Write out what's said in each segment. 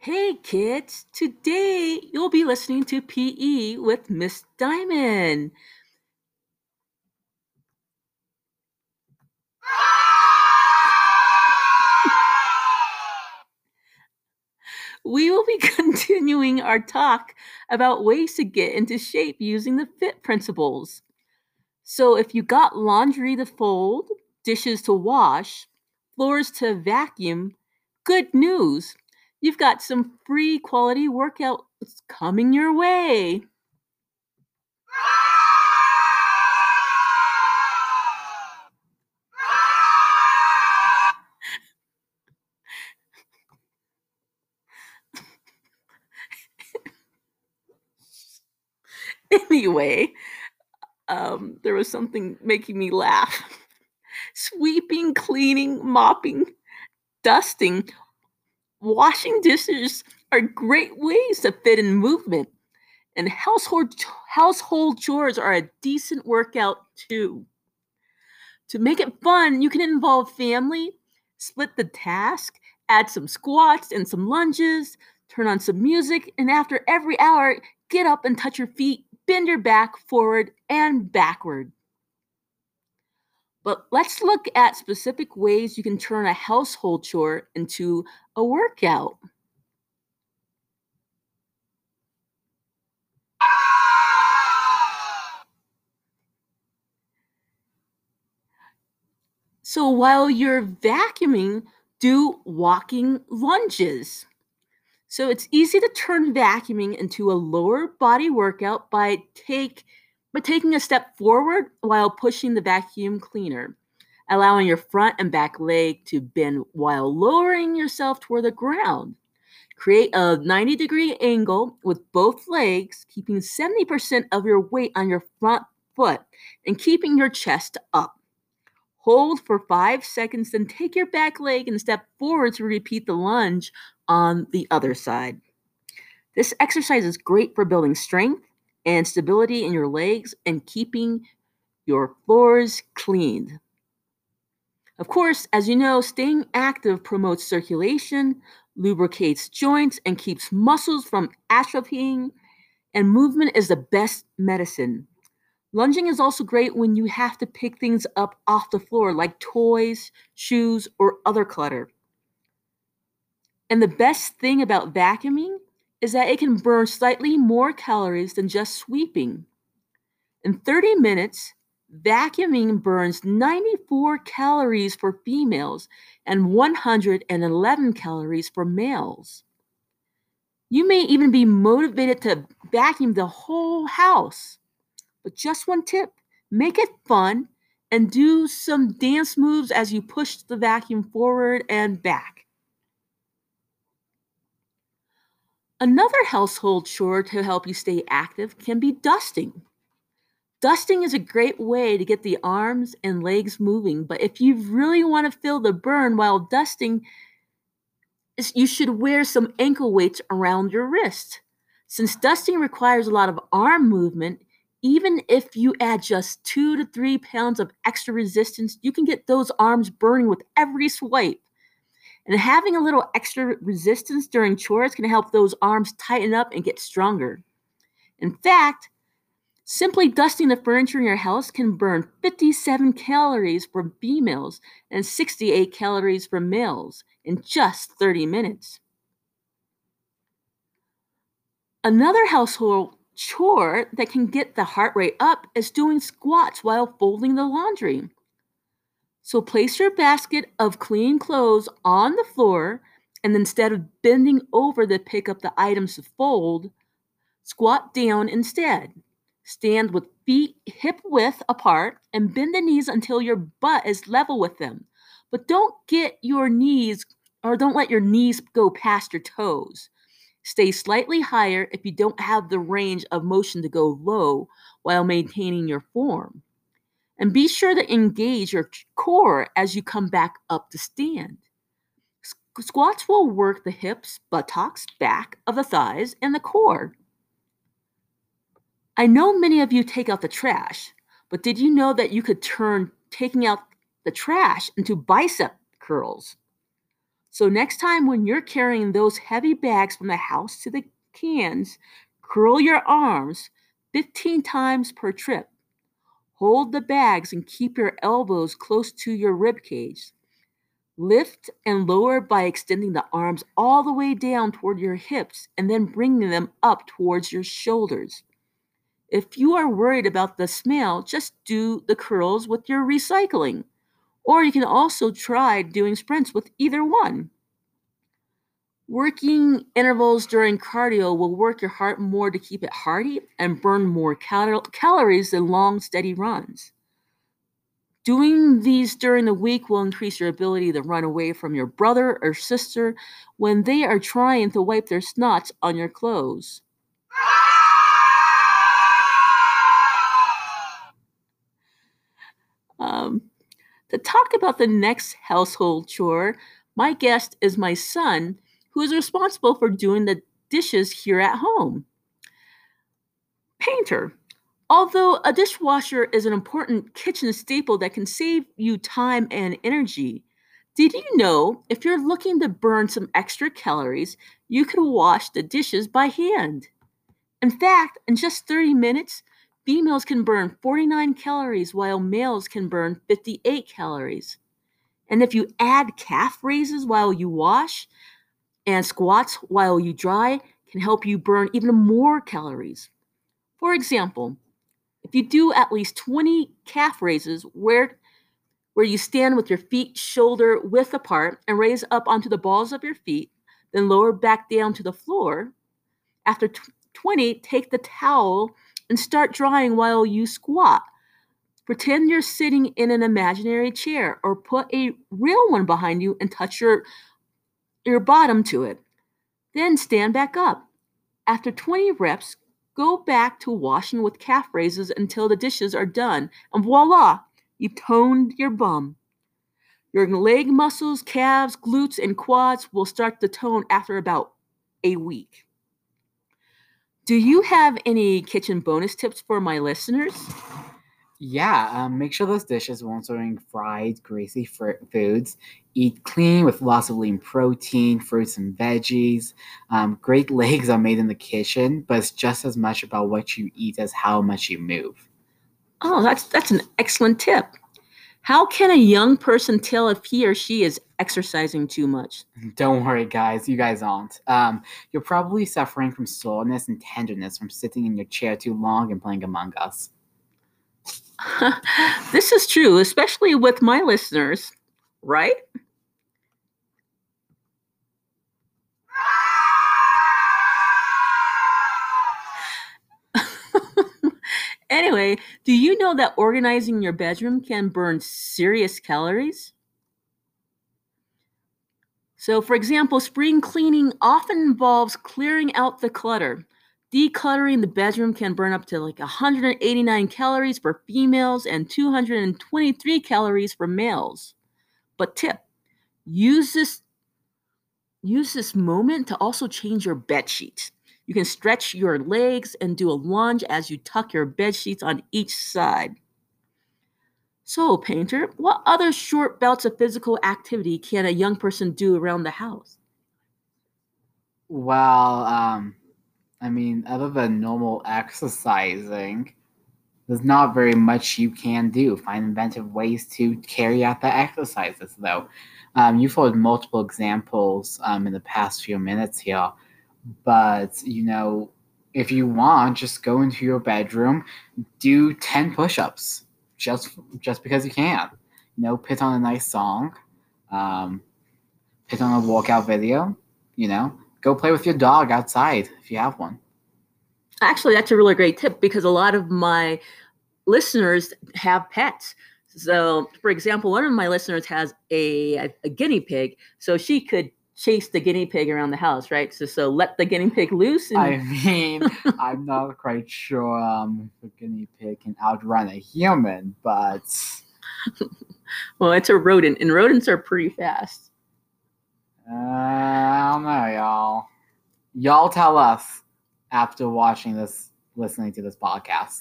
Hey kids, today you'll be listening to PE with Miss Diamond. We will be continuing our talk about ways to get into shape using the FIT principles. So, if you got laundry to fold, dishes to wash, floors to vacuum, good news! You've got some free quality workouts coming your way. anyway, um, there was something making me laugh. Sweeping, cleaning, mopping, dusting, washing dishes are great ways to fit in movement. And household household chores are a decent workout too. To make it fun, you can involve family, split the task, add some squats and some lunges, turn on some music, and after every hour, get up and touch your feet, bend your back forward and backward. But let's look at specific ways you can turn a household chore into a workout. So while you're vacuuming, do walking lunges. So it's easy to turn vacuuming into a lower body workout by take by taking a step forward while pushing the vacuum cleaner, allowing your front and back leg to bend while lowering yourself toward the ground. Create a 90 degree angle with both legs, keeping 70% of your weight on your front foot and keeping your chest up. Hold for five seconds, then take your back leg and step forward to repeat the lunge on the other side. This exercise is great for building strength and stability in your legs and keeping your floors cleaned. Of course, as you know, staying active promotes circulation, lubricates joints, and keeps muscles from atrophying, and movement is the best medicine. Lunging is also great when you have to pick things up off the floor, like toys, shoes, or other clutter. And the best thing about vacuuming is that it can burn slightly more calories than just sweeping. In 30 minutes, vacuuming burns 94 calories for females and 111 calories for males. You may even be motivated to vacuum the whole house. But just one tip make it fun and do some dance moves as you push the vacuum forward and back. Another household chore to help you stay active can be dusting. Dusting is a great way to get the arms and legs moving, but if you really want to feel the burn while dusting, you should wear some ankle weights around your wrist. Since dusting requires a lot of arm movement, even if you add just two to three pounds of extra resistance, you can get those arms burning with every swipe. And having a little extra resistance during chores can help those arms tighten up and get stronger. In fact, simply dusting the furniture in your house can burn 57 calories for females and 68 calories for males in just 30 minutes. Another household chore that can get the heart rate up is doing squats while folding the laundry. So place your basket of clean clothes on the floor, and instead of bending over to pick up the items to fold, squat down instead. Stand with feet hip width apart and bend the knees until your butt is level with them. But don't get your knees or don't let your knees go past your toes. Stay slightly higher if you don't have the range of motion to go low while maintaining your form. And be sure to engage your core as you come back up to stand. Squats will work the hips, buttocks, back of the thighs, and the core. I know many of you take out the trash, but did you know that you could turn taking out the trash into bicep curls? So next time when you're carrying those heavy bags from the house to the cans, curl your arms 15 times per trip. Hold the bags and keep your elbows close to your rib cage. Lift and lower by extending the arms all the way down toward your hips and then bringing them up towards your shoulders. If you are worried about the smell, just do the curls with your recycling. Or you can also try doing sprints with either one. Working intervals during cardio will work your heart more to keep it hearty and burn more cal- calories than long, steady runs. Doing these during the week will increase your ability to run away from your brother or sister when they are trying to wipe their snots on your clothes. Um, to talk about the next household chore, my guest is my son who is responsible for doing the dishes here at home. Painter. Although a dishwasher is an important kitchen staple that can save you time and energy, did you know if you're looking to burn some extra calories, you could wash the dishes by hand? In fact, in just 30 minutes, females can burn 49 calories while males can burn 58 calories. And if you add calf raises while you wash, and squats while you dry can help you burn even more calories. For example, if you do at least 20 calf raises where, where you stand with your feet shoulder width apart and raise up onto the balls of your feet, then lower back down to the floor, after 20, take the towel and start drying while you squat. Pretend you're sitting in an imaginary chair or put a real one behind you and touch your your bottom to it. Then stand back up. After 20 reps, go back to washing with calf raises until the dishes are done, and voila, you've toned your bum. Your leg muscles, calves, glutes, and quads will start to tone after about a week. Do you have any kitchen bonus tips for my listeners? Yeah, um, make sure those dishes won't serving fried, greasy fr- foods. Eat clean with lots of lean protein, fruits, and veggies. Um, great legs are made in the kitchen, but it's just as much about what you eat as how much you move. Oh, that's that's an excellent tip. How can a young person tell if he or she is exercising too much? Don't worry, guys. You guys aren't. Um, you're probably suffering from soreness and tenderness from sitting in your chair too long and playing Among Us. this is true, especially with my listeners, right? anyway, do you know that organizing your bedroom can burn serious calories? So, for example, spring cleaning often involves clearing out the clutter. Decluttering the bedroom can burn up to like 189 calories for females and 223 calories for males. But tip, use this use this moment to also change your bed sheets. You can stretch your legs and do a lunge as you tuck your bed sheets on each side. So, painter, what other short bouts of physical activity can a young person do around the house? Well, um, I mean, other than normal exercising, there's not very much you can do. Find inventive ways to carry out the exercises, though. Um, you've heard multiple examples um, in the past few minutes here, but you know, if you want, just go into your bedroom, do ten push-ups, just just because you can. You know, put on a nice song, um, put on a workout video. You know, go play with your dog outside if you have one. Actually, that's a really great tip because a lot of my listeners have pets. So, for example, one of my listeners has a, a guinea pig, so she could chase the guinea pig around the house, right? So, so let the guinea pig loose. And... I mean, I'm not quite sure um, if a guinea pig can outrun a human, but well, it's a rodent, and rodents are pretty fast. Uh, I don't know, y'all. Y'all tell us after watching this, listening to this podcast.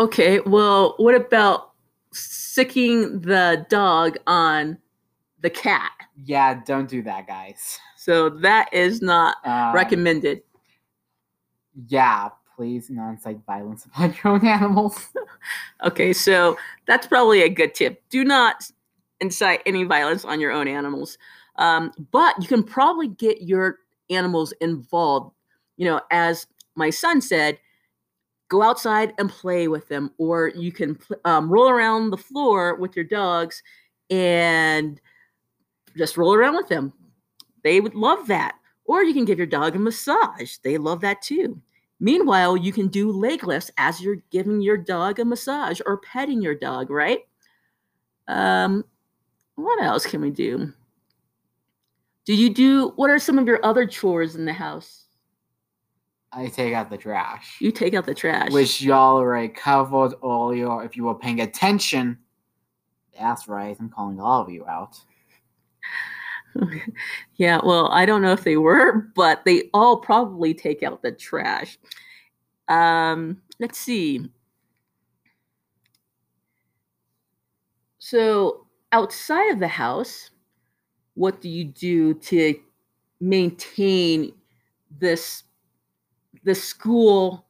Okay, well, what about sicking the dog on the cat. Yeah, don't do that, guys. So that is not Um, recommended. Yeah, please not incite violence upon your own animals. Okay, so that's probably a good tip. Do not incite any violence on your own animals. Um, but you can probably get your animals involved. You know, as my son said, go outside and play with them, or you can um, roll around the floor with your dogs and just roll around with them. They would love that. Or you can give your dog a massage. They love that too. Meanwhile, you can do leg lifts as you're giving your dog a massage or petting your dog, right? Um, what else can we do? Do you do what are some of your other chores in the house? I take out the trash. You take out the trash. Which y'all already covered all your If you were paying attention, that's right. I'm calling all of you out. yeah, well, I don't know if they were, but they all probably take out the trash. Um, let's see. So, outside of the house, what do you do to maintain this the school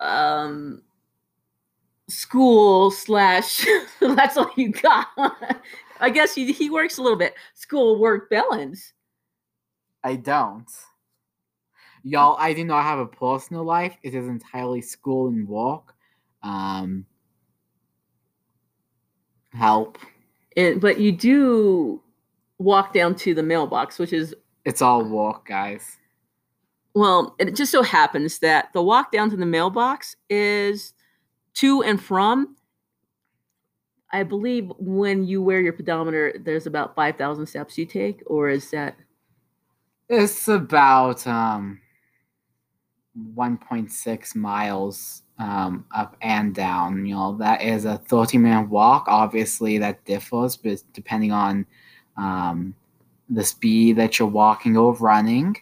um school slash that's all you got i guess he, he works a little bit school work balance I don't. Y'all, I do not have a personal life. It is entirely school and work. Um, help. and, but you do walk down to the mailbox which is It's all walk, guys. well it just so happens that the walk down to the mailbox is to and from i believe when you wear your pedometer there's about 5000 steps you take or is that It's about um 1.6 miles um up and down. You know, that is a 30 minute walk. Obviously that differs but depending on um the speed that you're walking or running.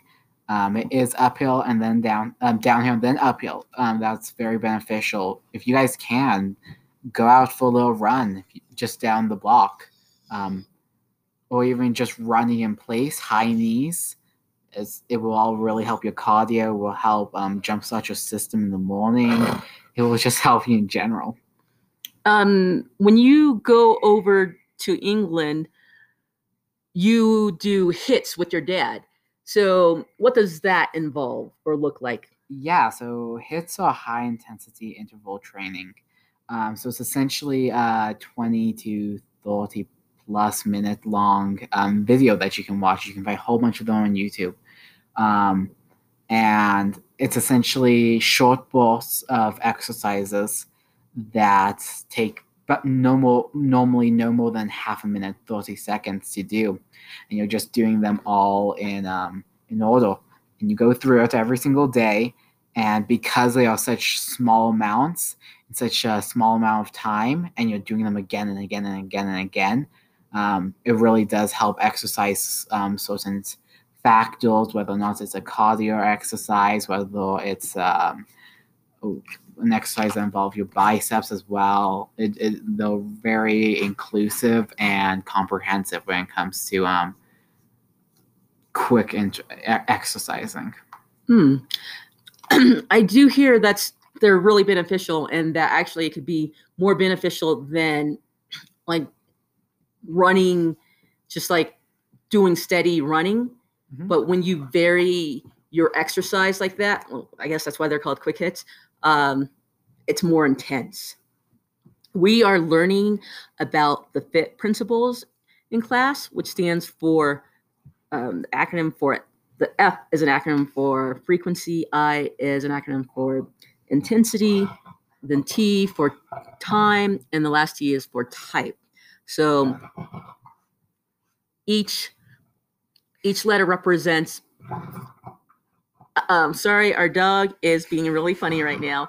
Um, it is uphill and then down um, downhill then uphill. Um, that's very beneficial. If you guys can, go out for a little run just down the block. Um, or even just running in place, high knees it's, it will all really help your cardio will help um, jumpstart your system in the morning it will just help you in general um when you go over to england you do HIITs with your dad. So what does that involve or look like? Yeah so HIITs are high intensity interval training. Um, so it's essentially a 20 to 30 plus minute long um, video that you can watch. You can find a whole bunch of them on youtube. Um, and it's essentially short bursts of exercises that take but no more normally no more than half a minute 30 seconds to do. And you're just doing them all in um, in order. And you go through it every single day. And because they are such small amounts in such a small amount of time and you're doing them again and again and again and again um, it really does help exercise um, certain factors whether or not it's a cardio exercise whether it's um, an exercise that involves your biceps as well. It, it, they're very inclusive and comprehensive when it comes to um, quick exercising. Hmm. I do hear that's they're really beneficial, and that actually it could be more beneficial than like running, just like doing steady running. Mhm. But when you vary your exercise like that, well, I guess that's why they're called quick hits. Um, it's more intense. We are learning about the FIT principles in class, which stands for um, acronym for the F is an acronym for frequency, I is an acronym for intensity, then T for time, and the last T is for type. So each each letter represents um sorry our dog is being really funny right now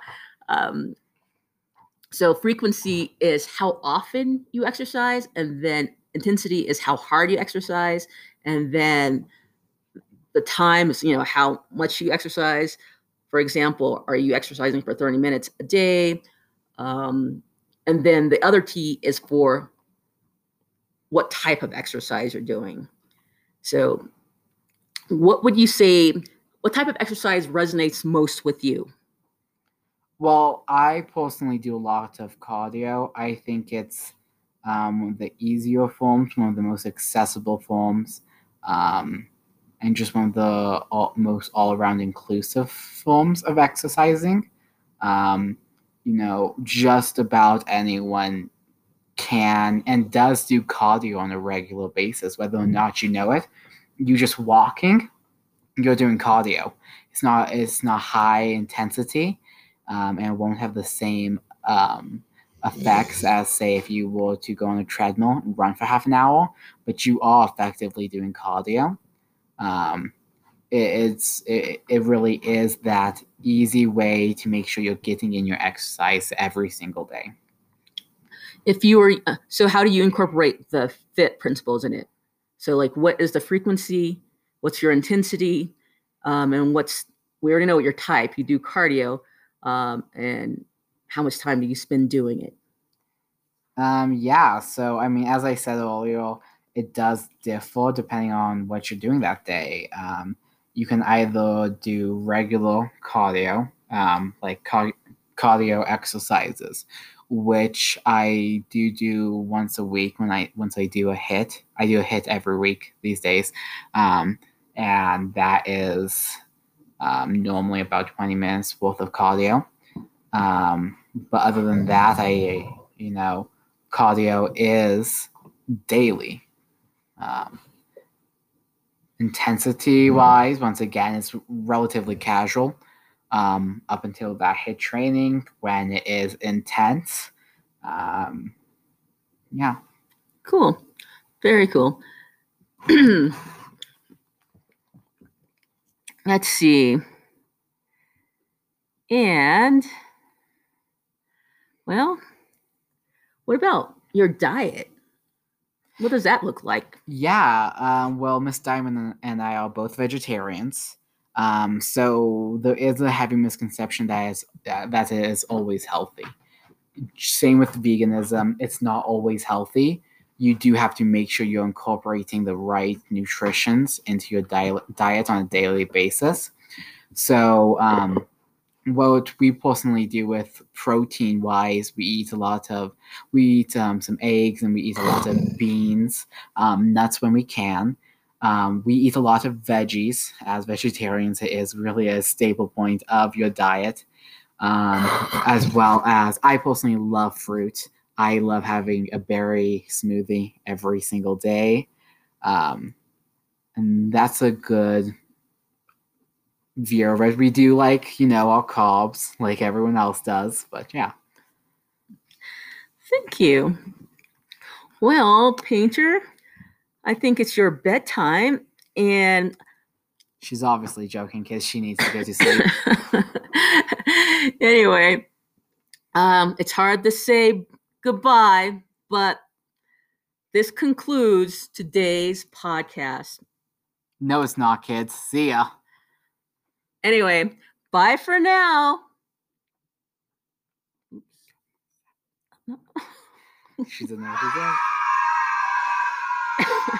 um so frequency is how often you exercise and then intensity is how hard you exercise and then the time is you know how much you exercise for example are you exercising for 30 minutes a day um, and then the other t is for what type of exercise you're doing. So, what would you say? What type of exercise resonates most with you? Well, I personally do a lot of cardio. I think it's um, one of the easier forms, one of the most accessible forms, um, and just one of the all, most all around inclusive forms of exercising. Um, you know, just about anyone can and does do cardio on a regular basis, whether or not you know it. You just walking, you're doing cardio. It's not it's not high intensity, um, and won't have the same um, effects as say if you were to go on a treadmill and run for half an hour, but you are effectively doing cardio. Um, it, it's it, it really is that easy way to make sure you're getting in your exercise every single day if you were uh, so how do you incorporate the fit principles in it so like what is the frequency what's your intensity um, and what's we already know what your type you do cardio um, and how much time do you spend doing it? Um, yeah so i mean as i said earlier it does differ depending on what you're doing that day. Um, you can either do regular cardio um, like car- cardio exercises which I do do once a week when I once I do a HIIT. I do a HIIT every week these days, um, and that is um, normally about twenty minutes worth of cardio. Um, but other than that, I you know cardio is daily. Um, intensity wise, once again, it's relatively casual um, up until that HIIT training when it is intense. Um, yeah. Cool. Very cool. Let's see. And, well, what about your diet? What does that look like? Yeah. Um, well, Miss Diamond and I are both vegetarians. Um, so there is a heavy misconception that is uh, that it is always healthy. Same with veganism; it's not always healthy. You do have to make sure you're incorporating the right nutritions into your diet diet on a daily basis. So, um, what we personally do with protein wise, we eat a lot of we eat um, some eggs and we eat a lot of beans, um, nuts when we can. Um, we eat a lot of veggies. As vegetarians, it is really a staple point of your diet, um, as well as I personally love fruit. I love having a berry smoothie every single day. Um, and that's a good view of. We do like, you know, all carbs like everyone else does, but yeah. Thank you. Well, Painter, I think it's your bedtime and she's obviously joking because she needs to go to sleep. anyway, um, it's hard to say goodbye, but this concludes today's podcast. No, it's not, kids. See ya. Anyway, bye for now. She's in there.